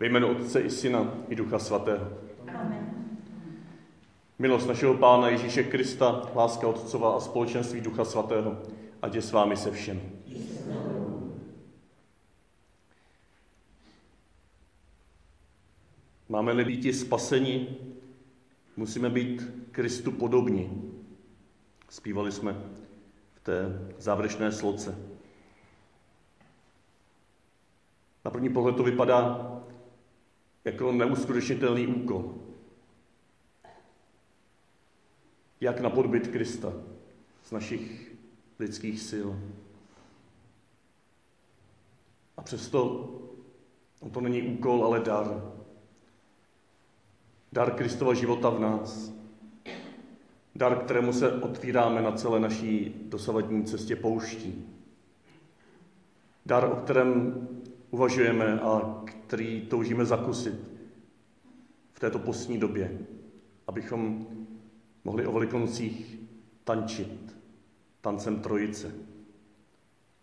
Ve jménu Otce i Syna i Ducha Svatého. Amen. Milost našeho Pána Ježíše Krista, láska Otcova a společenství Ducha Svatého, ať je s vámi se všemi. Máme-li být spaseni, musíme být Kristu podobní. Zpívali jsme v té závěrečné sloce. Na první pohled to vypadá jako neuskutečnitelný úkol. Jak napodobit Krista z našich lidských sil. A přesto to není úkol, ale dar. Dar Kristova života v nás. Dar, kterému se otvíráme na celé naší dosavadní cestě pouští. Dar, o kterém uvažujeme a který toužíme zakusit v této postní době, abychom mohli o velikoncích tančit tancem trojice.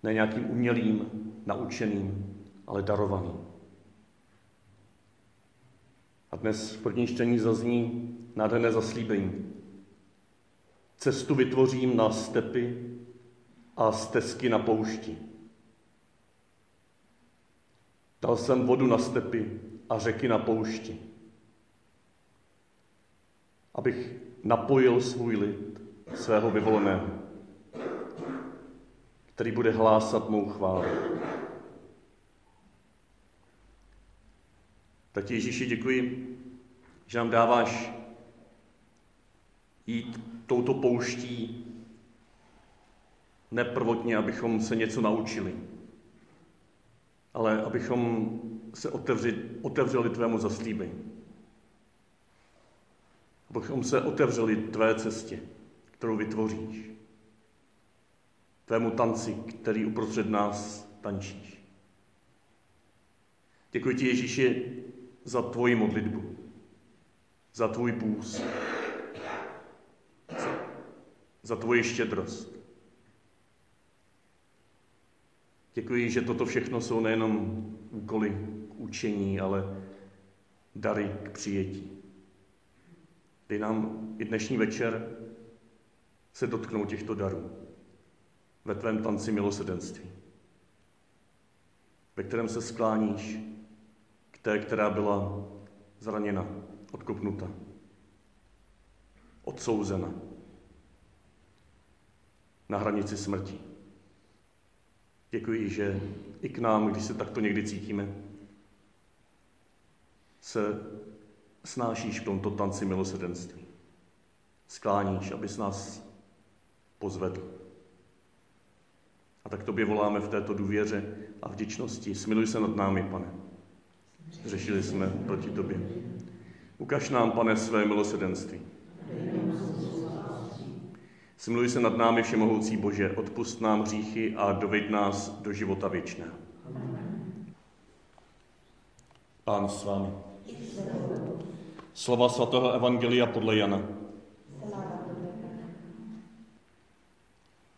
Ne nějakým umělým, naučeným, ale darovaným. A dnes v první čtení zazní nádherné zaslíbení. Cestu vytvořím na stepy a stezky na poušti. Dal jsem vodu na stepy a řeky na poušti, abych napojil svůj lid, svého vyvoleného, který bude hlásat mou chválu. Tak Ježíši děkuji, že nám dáváš jít touto pouští neprvotně, abychom se něco naučili, ale abychom se otevřeli, otevřeli tvému zaslíbení. Abychom se otevřeli tvé cestě, kterou vytvoříš. Tvému tanci, který uprostřed nás tančíš. Děkuji ti, Ježíši, za tvoji modlitbu, za tvůj půs, za, za tvoji štědrost. Děkuji, že toto všechno jsou nejenom úkoly k učení, ale dary k přijetí. Dej nám i dnešní večer se dotknout těchto darů ve tvém tanci milosedenství, ve kterém se skláníš k té, která byla zraněna, odkopnuta, odsouzena na hranici smrti. Děkuji, že i k nám, když se takto někdy cítíme, se snášíš v tomto tanci milosedenství. Skláníš, abys nás pozvedl. A tak tobě voláme v této důvěře a vděčnosti. Smiluj se nad námi, pane. Řešili jsme proti tobě. Ukaž nám, pane, své milosedenství. Smiluj se nad námi, Všemohoucí Bože, odpust nám hříchy a doveď nás do života věčného. Pán s vámi. Slova svatého Evangelia podle Jana.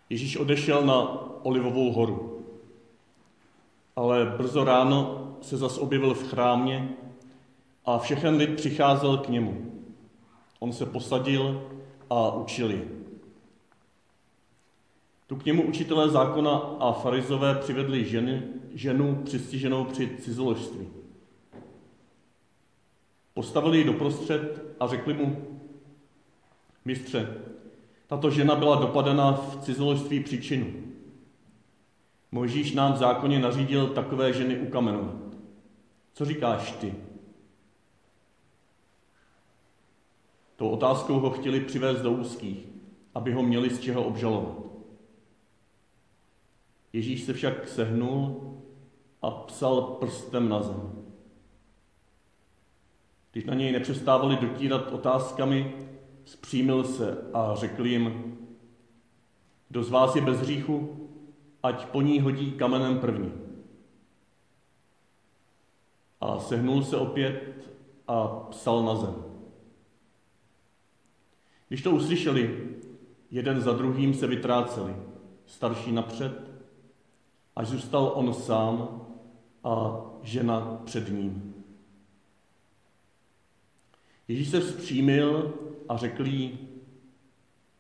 Ježíš odešel na Olivovou horu, ale brzo ráno se zas objevil v chrámě a všechen lid přicházel k němu. On se posadil a učil je. Tu k němu učitelé zákona a farizové přivedli ženy, ženu přistiženou při cizoložství. Postavili ji doprostřed a řekli mu, mistře, tato žena byla dopadena v cizoložství příčinu. Možíš nám v zákoně nařídil takové ženy ukamenovat. Co říkáš ty? Tou otázkou ho chtěli přivést do úzkých, aby ho měli z čeho obžalovat. Ježíš se však sehnul a psal prstem na zem. Když na něj nepřestávali dotírat otázkami, zpřímil se a řekl jim, kdo z vás je bez hříchu, ať po ní hodí kamenem první. A sehnul se opět a psal na zem. Když to uslyšeli, jeden za druhým se vytráceli, starší napřed, až zůstal on sám a žena před ním. Ježíš se vzpřímil a řekl jí,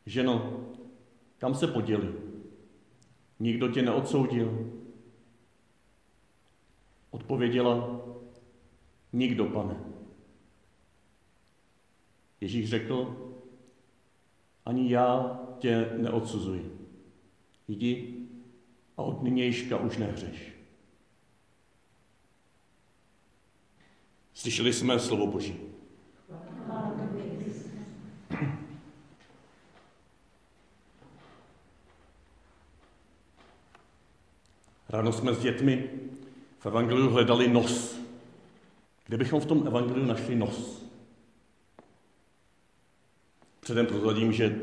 ženo, kam se poděli? Nikdo tě neodsoudil. Odpověděla, nikdo, pane. Ježíš řekl, ani já tě neodsuzuji. Jdi a od nynějška už nehřeš. Slyšeli jsme slovo Boží. Ráno jsme s dětmi v Evangeliu hledali nos. Kde bychom v tom Evangeliu našli nos? Předem prozradím, že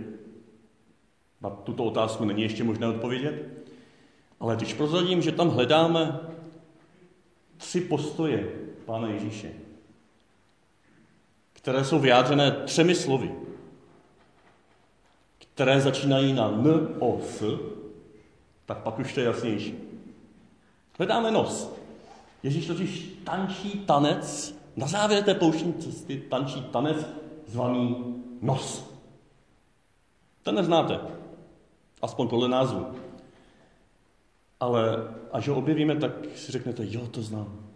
na tuto otázku není ještě možné odpovědět, ale když prozradím, že tam hledáme tři postoje Pána Ježíše, které jsou vyjádřené třemi slovy, které začínají na n, o, s, tak pak už to je jasnější. Hledáme nos. Ježíš totiž tančí tanec, na závěr té pouštní cesty tančí tanec zvaný nos. Ten neznáte, aspoň podle názvu. Ale až ho objevíme, tak si řeknete, jo, to znám.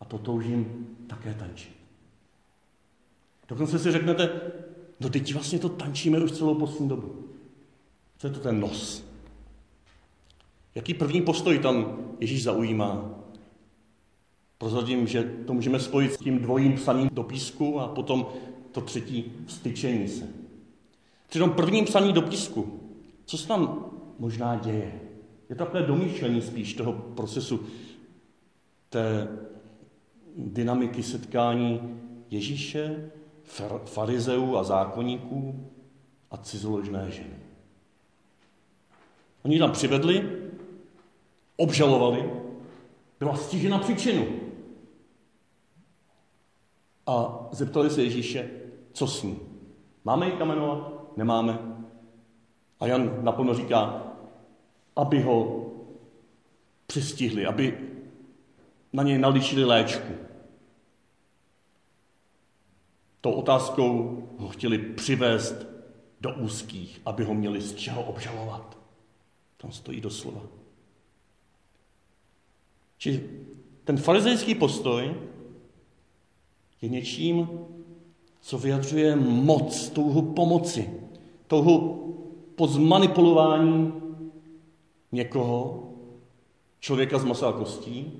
A to toužím také tančit. Dokonce si řeknete, no teď vlastně to tančíme už celou poslední dobu. Co je to ten nos? Jaký první postoj tam Ježíš zaujímá? Prozradím, že to můžeme spojit s tím dvojím psaním do písku a potom to třetí vstyčení se. Při tom prvním psaní do písku, co se tam možná děje? Je to takové domýšlení spíš toho procesu té dynamiky setkání Ježíše, farizeů a zákonníků a cizoložné ženy. Oni tam přivedli, obžalovali, byla stižena příčinu. A zeptali se Ježíše, co s ní. Máme ji kamenovat? Nemáme. A Jan naplno říká, aby ho přistihli, aby na něj nalíčili léčku. Tou otázkou ho chtěli přivést do úzkých, aby ho měli z čeho obžalovat. Tam stojí doslova. Či ten farizejský postoj je něčím, co vyjadřuje moc, touhu pomoci, touhu po zmanipulování někoho, člověka z masa a kostí,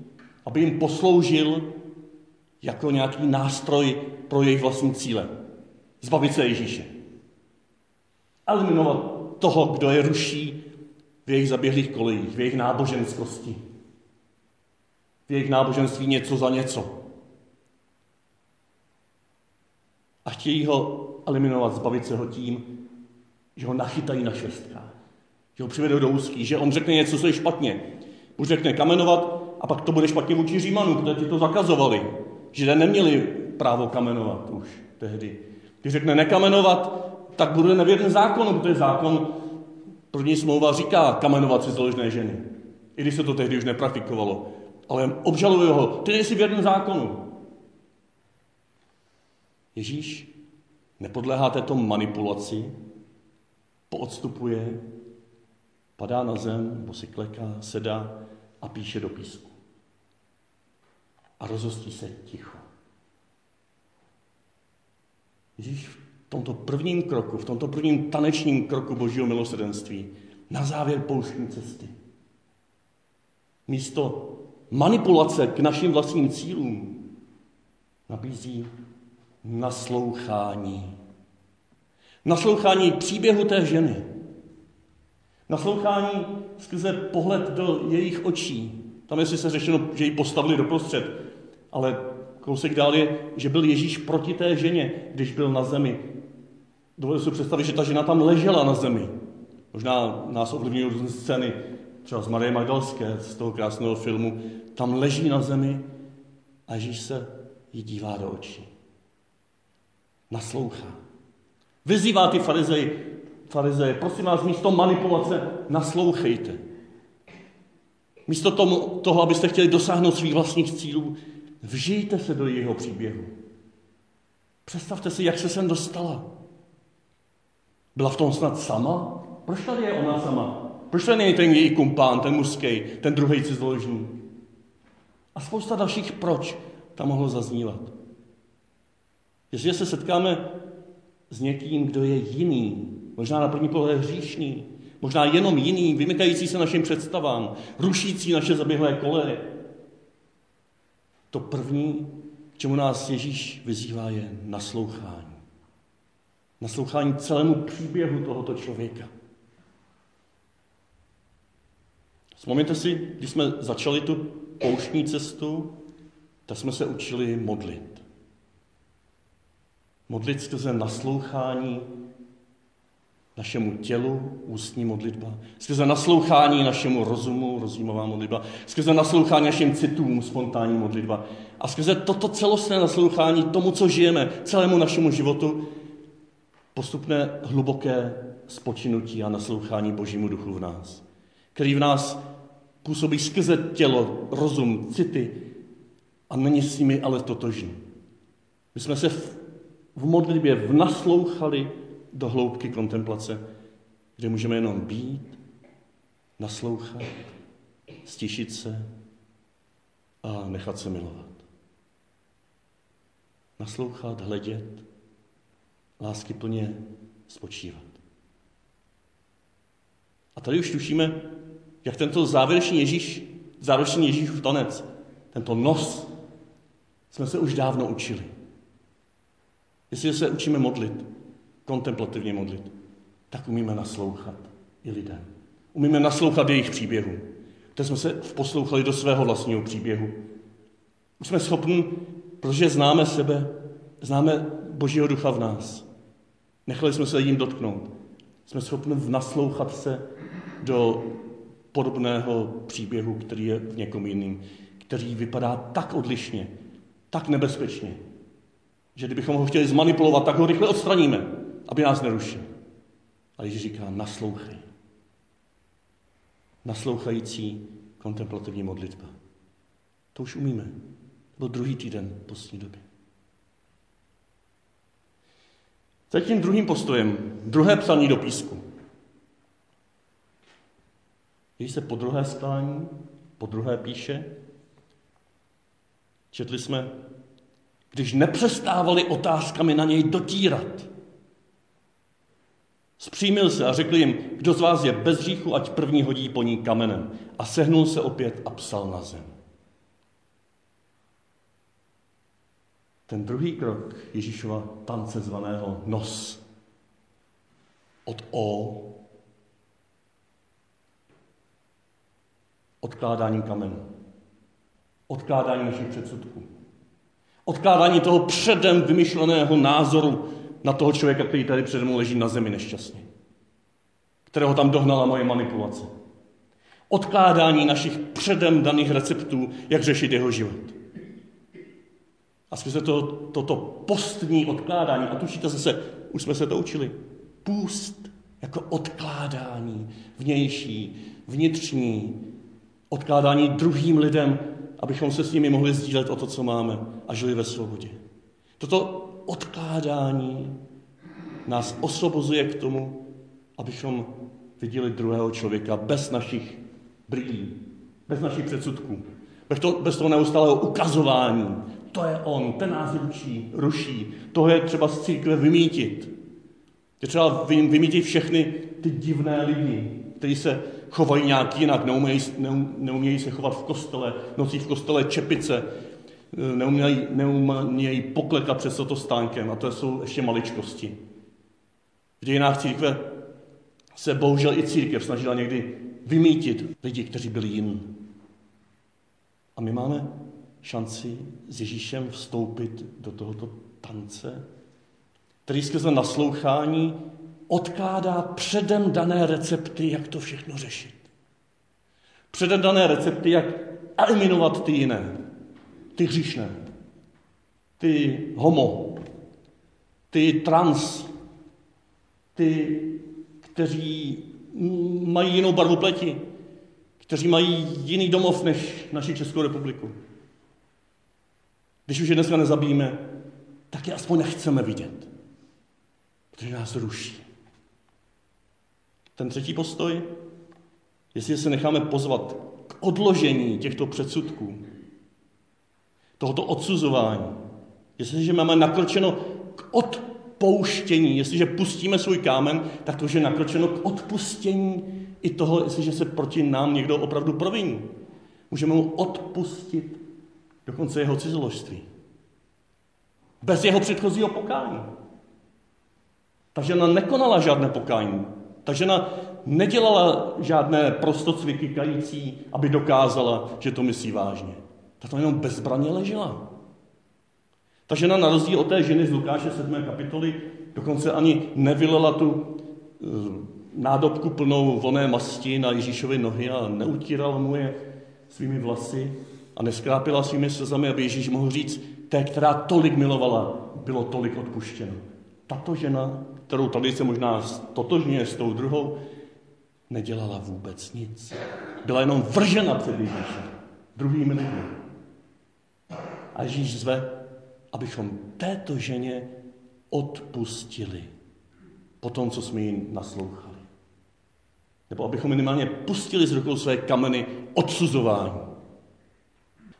aby jim posloužil jako nějaký nástroj pro jejich vlastní cíle. Zbavit se Ježíše. Eliminovat toho, kdo je ruší v jejich zaběhlých kolejích, v jejich náboženskosti. V jejich náboženství něco za něco. A chtějí ho eliminovat, zbavit se ho tím, že ho nachytají na švestkách. Že ho přivedou do úzký, že on řekne něco, co je špatně. Už řekne kamenovat a pak to bude špatně vůči Římanům, ti to zakazovali. Židé neměli právo kamenovat už tehdy. Když řekne nekamenovat, tak bude nevěrný zákon, protože zákon první smlouva říká kamenovat si zložné ženy. I když se to tehdy už nepraktikovalo. Ale obžaluje ho, ty nejsi věrný zákonu. Ježíš nepodléhá této manipulaci, poodstupuje, padá na zem, nebo si kleká, sedá a píše do písku. A rozhostí se ticho. Ježíš v tomto prvním kroku, v tomto prvním tanečním kroku Božího milosrdenství, na závěr pouštní cesty, místo manipulace k našim vlastním cílům, nabízí naslouchání. Naslouchání příběhu té ženy. Naslouchání skrze pohled do jejich očí. Tam je se řešeno, že ji postavili doprostřed, ale kousek dál je, že byl Ježíš proti té ženě, když byl na zemi. Dovolím si představit, že ta žena tam ležela na zemi. Možná nás ovlivňují různé scény, třeba z Marie Magdalské, z toho krásného filmu. Tam leží na zemi a Ježíš se jí dívá do očí. Naslouchá. Vyzývá ty farizeji, farizeje, prosím vás, místo manipulace naslouchejte. Místo tomu, toho, abyste chtěli dosáhnout svých vlastních cílů, vžijte se do jeho příběhu. Představte si, jak se sem dostala. Byla v tom snad sama? Proč tady je ona sama? Proč tady není ten její kumpán, ten mužský, ten druhý cizoložní? A spousta dalších proč tam mohlo zaznívat. Jestli se setkáme s někým, kdo je jiný, možná na první pohled hříšný, možná jenom jiný, vymykající se našim představám, rušící naše zaběhlé koleje, to první, k čemu nás Ježíš vyzývá, je naslouchání. Naslouchání celému příběhu tohoto člověka. Vzpomněte si, když jsme začali tu pouštní cestu, tak jsme se učili modlit. Modlit skrze naslouchání našemu tělu, ústní modlitba, skrze naslouchání našemu rozumu, rozjímová modlitba, skrze naslouchání našim citům, spontánní modlitba a skrze toto celostné naslouchání tomu, co žijeme, celému našemu životu, postupné hluboké spočinutí a naslouchání Božímu duchu v nás, který v nás působí skrze tělo, rozum, city a není s nimi ale totožný. My jsme se v, v modlitbě vnaslouchali do hloubky kontemplace, kde můžeme jenom být, naslouchat, stišit se a nechat se milovat. Naslouchat, hledět, lásky plně spočívat. A tady už tušíme, jak tento závěrečný Ježíš, závěrečný Ježíšův tanec, tento nos, jsme se už dávno učili. Jestli se učíme modlit, kontemplativně modlit, tak umíme naslouchat i lidem. Umíme naslouchat jejich příběhu. Teď jsme se poslouchali do svého vlastního příběhu. Už jsme schopni, protože známe sebe, známe Božího ducha v nás. Nechali jsme se jim dotknout. Jsme schopni naslouchat se do podobného příběhu, který je v někom jiným, který vypadá tak odlišně, tak nebezpečně, že kdybychom ho chtěli zmanipulovat, tak ho rychle odstraníme, aby nás nerušil. A Ježíš říká, naslouchej. Naslouchající kontemplativní modlitba. To už umíme. To byl druhý týden postní doby. Teď tím druhým postojem, druhé psaní do písku. Ježíš se po druhé stání, po druhé píše. Četli jsme, když nepřestávali otázkami na něj dotírat. Zpřímil se a řekl jim, kdo z vás je bez říchu, ať první hodí po ní kamenem. A sehnul se opět a psal na zem. Ten druhý krok Ježíšova tance zvaného nos od O odkládání kamenů, odkládání našich předsudků, odkládání toho předem vymyšleného názoru na toho člověka, který tady přede mnou leží na zemi nešťastně, kterého tam dohnala moje manipulace. Odkládání našich předem daných receptů, jak řešit jeho život. A skrze to, toto postní odkládání, a tušíte zase, už jsme se to učili, půst jako odkládání vnější, vnitřní, odkládání druhým lidem, abychom se s nimi mohli sdílet o to, co máme a žili ve svobodě. Toto odkládání nás osvobozuje k tomu, abychom viděli druhého člověka bez našich brýlí, bez našich předsudků, bez toho, bez toho neustálého ukazování. To je on, ten nás ručí, ruší. Toho je třeba z církve vymítit. Je třeba vymítit všechny ty divné lidi, kteří se chovají nějak jinak, neumějí, neumějí se chovat v kostele, nosí v kostele čepice, neumějí, neumějí poklekat před stánkem a to jsou ještě maličkosti. V dějinách církve se bohužel i církev snažila někdy vymítit lidi, kteří byli jiní. A my máme šanci s Ježíšem vstoupit do tohoto tance, který skrze naslouchání odkládá předem dané recepty, jak to všechno řešit. Předem dané recepty, jak eliminovat ty jiné ty hříšné, ty homo, ty trans, ty, kteří mají jinou barvu pleti, kteří mají jiný domov než naši Českou republiku. Když už je dneska nezabijíme, tak je aspoň nechceme vidět, protože nás ruší. Ten třetí postoj, jestli se necháme pozvat k odložení těchto předsudků, tohoto odsuzování, jestliže máme nakročeno k odpouštění, jestliže pustíme svůj kámen, tak to, že je nakročeno k odpustění i toho, jestliže se proti nám někdo opravdu proviní. Můžeme mu odpustit dokonce jeho cizoložství. Bez jeho předchozího pokání. Ta žena nekonala žádné pokání. Ta žena nedělala žádné prostocviky kající, aby dokázala, že to myslí vážně. Ta to jenom bezbraně ležela. Ta žena na rozdíl od té ženy z Lukáše 7. kapitoly dokonce ani nevylela tu eh, nádobku plnou voné masti na Ježíšovy nohy a neutírala mu je svými vlasy a neskrápila svými slzami, aby Ježíš mohl říct, té, která tolik milovala, bylo tolik odpuštěno. Tato žena, kterou tady se možná totožňuje s tou druhou, nedělala vůbec nic. Byla jenom vržena před Ježíšem druhými lidmi. A Ježíš zve, abychom této ženě odpustili po tom, co jsme jí naslouchali. Nebo abychom minimálně pustili z rukou své kameny odsuzování.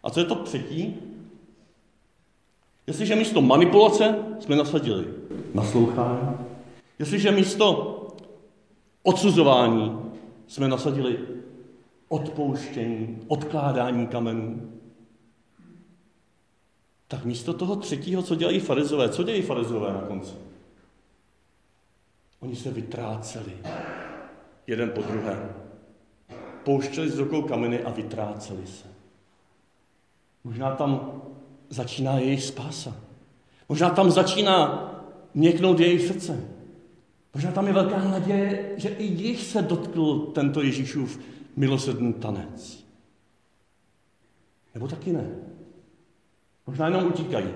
A co je to třetí? Jestliže místo manipulace jsme nasadili naslouchání, jestliže místo odsuzování jsme nasadili odpouštění, odkládání kamenů, tak místo toho třetího, co dělají farizové, co dělají farizové na konci? Oni se vytráceli jeden po druhém. Pouštěli z rukou kameny a vytráceli se. Možná tam začíná jejich spása. Možná tam začíná měknout jejich srdce. Možná tam je velká naděje, že i jich se dotkl tento Ježíšův milosrdný tanec. Nebo taky ne. Možná jenom utíkají.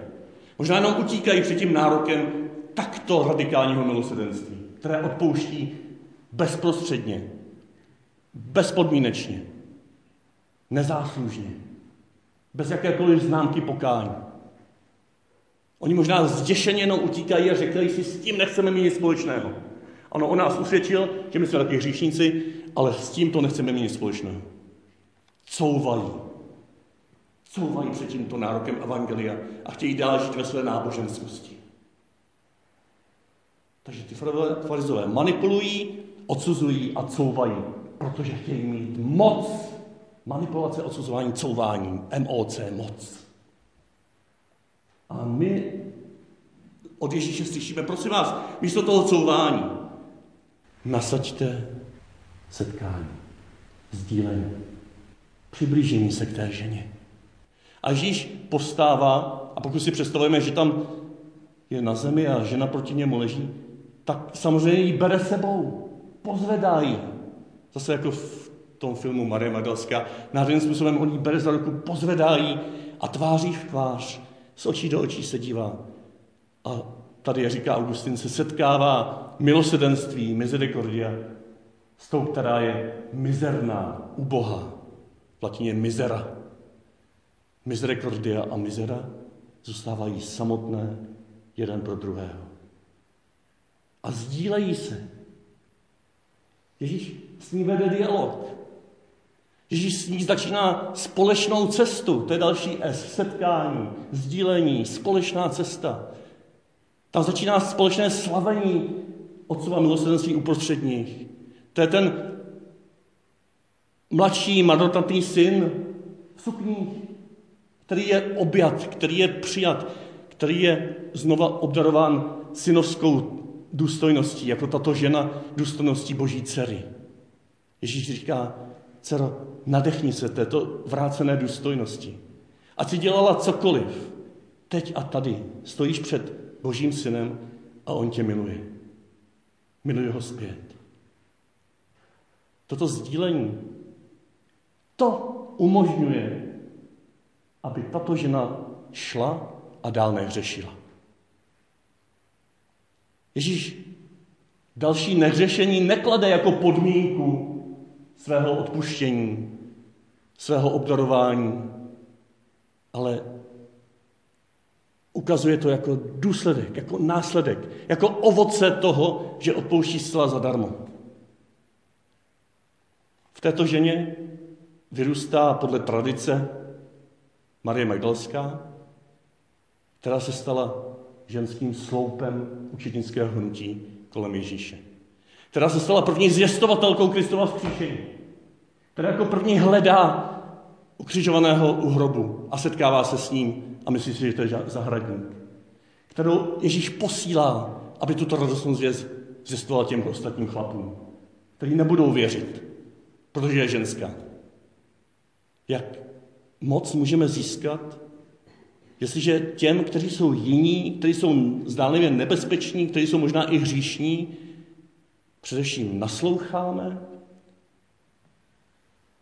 Možná jenom utíkají před tím nárokem takto radikálního milosrdenství, které odpouští bezprostředně, bezpodmínečně, nezáslužně, bez jakékoliv známky pokání. Oni možná zděšeně jenom utíkají a řekli si, s tím nechceme mít nic společného. Ano, on nás usvědčil, že my jsme taky hříšníci, ale s tím to nechceme mít nic společného. Couvají. Couvají před tímto nárokem Evangelia a chtějí dál žít ve své náboženskosti. Takže ty farizové manipulují, odsuzují a couvají, protože chtějí mít moc. Manipulace, odsuzování, couvání, MOC, moc. A my od Ježíše slyšíme, prosím vás, místo toho couvání, nasaďte setkání, sdílení, přiblížení se k té ženě. A Ježíš postává, a pokud si představujeme, že tam je na zemi a žena proti němu leží, tak samozřejmě ji bere sebou, pozvedá ji. Zase jako v tom filmu Marie Magdalská, nádherným způsobem on ji bere za ruku, pozvedá ji a tváří v tvář, z očí do očí se dívá. A tady, jak říká Augustin, se setkává milosedenství, misericordia, s tou, která je mizerná, ubohá. V latině mizera. Misericordia a mizera zůstávají samotné jeden pro druhého. A sdílejí se. Ježíš s ní vede dialog. Ježíš s ní začíná společnou cestu, to je další S, setkání, sdílení, společná cesta. Tam začíná společné slavení Otcova milosrdenství uprostřed nich. To je ten mladší marnotratný syn v sukních, který je objat, který je přijat, který je znova obdarován synovskou důstojností, jako tato žena důstojností boží dcery. Ježíš říká, dcero, nadechni se této vrácené důstojnosti. A si dělala cokoliv, teď a tady stojíš před božím synem a on tě miluje. Miluje ho zpět. Toto sdílení, to umožňuje, aby tato žena šla a dál nehřešila. Ježíš další nehřešení neklade jako podmínku svého odpuštění, svého obdarování, ale ukazuje to jako důsledek, jako následek, jako ovoce toho, že odpouští zcela zadarmo. V této ženě vyrůstá podle tradice Marie Magdalská, která se stala ženským sloupem učitnického hnutí kolem Ježíše. Která se stala první zvěstovatelkou Kristova vzkříšení. Která jako první hledá ukřižovaného u hrobu a setkává se s ním a myslí si, že to je zahradník. Kterou Ježíš posílá, aby tuto radostnou zvěst zvěstovala těm ostatním chlapům, kteří nebudou věřit, protože je ženská. Jak moc můžeme získat, jestliže těm, kteří jsou jiní, kteří jsou zdánlivě nebezpeční, kteří jsou možná i hříšní, především nasloucháme,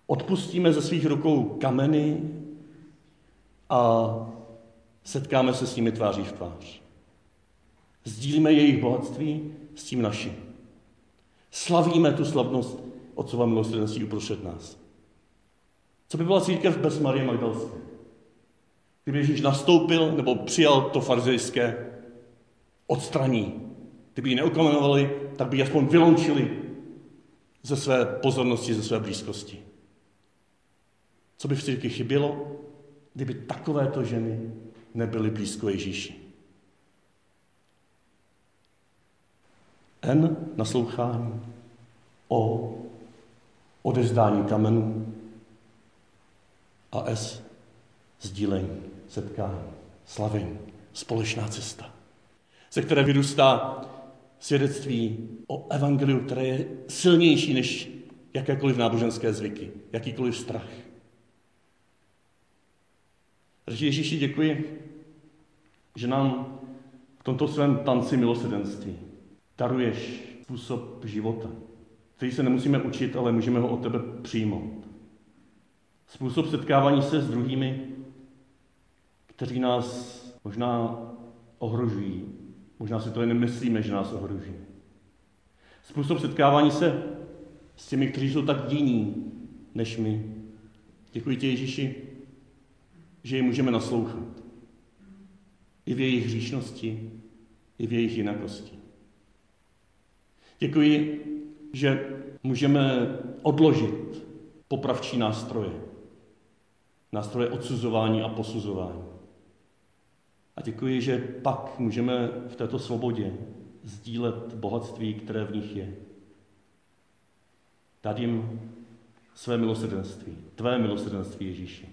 odpustíme ze svých rukou kameny a setkáme se s nimi tváří v tvář. Sdílíme jejich bohatství s tím naším. Slavíme tu slavnost Otcova milosrdenství uprostřed nás. Co by byla církev bez Marie Magdalské? Kdyby Ježíš nastoupil nebo přijal to farizejské odstraní. Kdyby ji neokamenovali, tak by ji aspoň vyloučili ze své pozornosti, ze své blízkosti. Co by v církvi chybělo, kdyby takovéto ženy nebyly blízko Ježíši? N naslouchání, O odezdání kamenů a S sdílení, setkání, slavení, společná cesta, ze které vyrůstá svědectví o evangeliu, které je silnější než jakékoliv náboženské zvyky, jakýkoliv strach. Takže Ježíši děkuji, že nám v tomto svém tanci milosedenství daruješ způsob života, který se nemusíme učit, ale můžeme ho od tebe přijmout. Způsob setkávání se s druhými, kteří nás možná ohrožují. Možná si to jen myslíme, že nás ohrožují. Způsob setkávání se s těmi, kteří jsou tak jiní než my. Děkuji ti, Ježíši, že jim můžeme naslouchat. I v jejich hříšnosti, i v jejich jinakosti. Děkuji, že můžeme odložit popravčí nástroje. Nástroje odsuzování a posuzování. A děkuji, že pak můžeme v této svobodě sdílet bohatství, které v nich je. Dát jim své milosrdenství, tvé milosrdenství Ježíši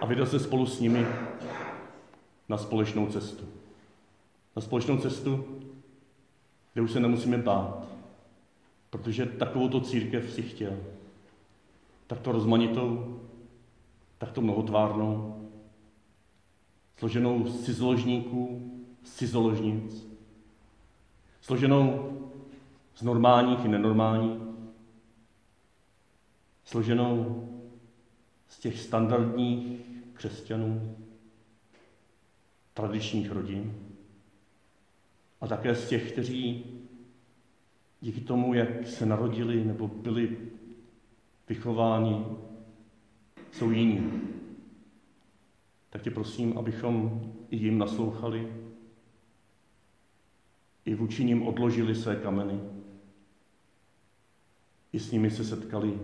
a vydat se spolu s nimi na společnou cestu. Na společnou cestu, kde už se nemusíme bát, protože takovouto církev si chtěl. Takto rozmanitou, takto mnohotvárnou, složenou z cizoložníků, z cizoložnic, složenou z normálních i nenormálních, složenou z těch standardních křesťanů, tradičních rodin a také z těch, kteří díky tomu, jak se narodili nebo byli vychováni, jsou jiní. Tak tě prosím, abychom i jim naslouchali, i vůči ním odložili své kameny, i s nimi se setkali,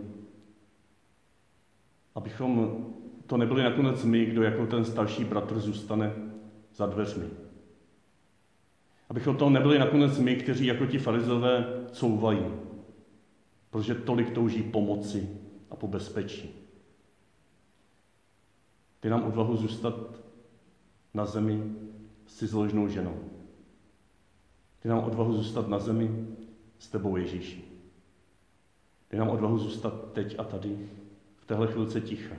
abychom to nebyli nakonec my, kdo jako ten starší bratr zůstane za dveřmi. Abychom to nebyli nakonec my, kteří jako ti farizové couvají, protože tolik touží pomoci a po bezpečí. Ty nám odvahu zůstat na zemi s cizoložnou ženou. Ty nám odvahu zůstat na zemi s tebou, Ježíši. Ty nám odvahu zůstat teď a tady, v téhle chvilce ticha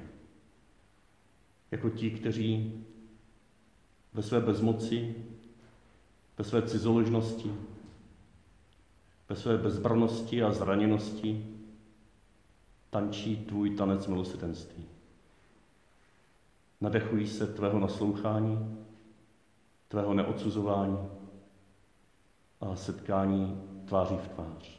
jako ti, kteří ve své bezmoci, ve své cizoložnosti, ve své bezbranosti a zraněnosti tančí tvůj tanec milosrdenství. Nadechují se tvého naslouchání, tvého neodsuzování a setkání tváří v tvář.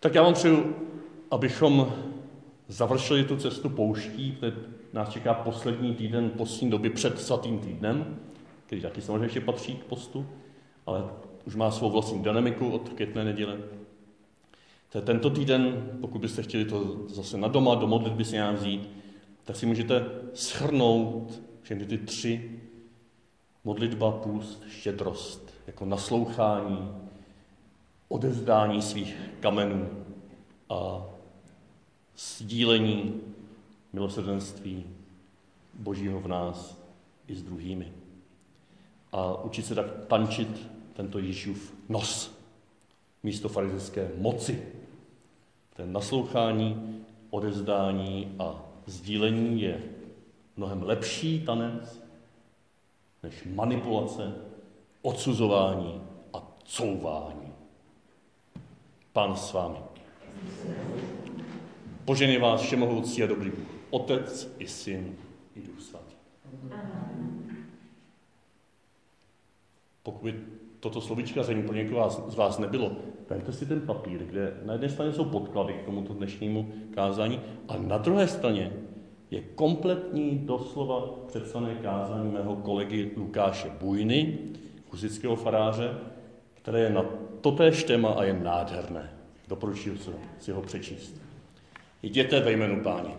Tak já vám přeju, abychom završili tu cestu pouští, protože nás čeká poslední týden postní doby před svatým týdnem, který taky samozřejmě ještě patří k postu, ale už má svou vlastní dynamiku od květné neděle. To tento týden, pokud byste chtěli to zase na doma, do modlitby si nějak vzít, tak si můžete schrnout všechny ty tři modlitba, půst, štědrost, jako naslouchání, odevzdání svých kamenů a sdílení milosrdenství Božího v nás i s druhými. A učit se tak tančit tento Ježíšův nos místo farizeské moci. Ten naslouchání, odevzdání a sdílení je mnohem lepší tanec než manipulace, odsuzování a couvání. Pán s vámi. Poženě vás všemohoucí a dobrý Bůh, Otec i Syn i Duch Svatý. Pokud by toto slovíčka za pro někoho z vás nebylo, vemte si ten papír, kde na jedné straně jsou podklady k tomuto dnešnímu kázání a na druhé straně je kompletní doslova představené kázání mého kolegy Lukáše Bujny, kuzického faráře, které je na totéž téma a je nádherné. Doporučuji si ho přečíst. Jděte ve jménu páně.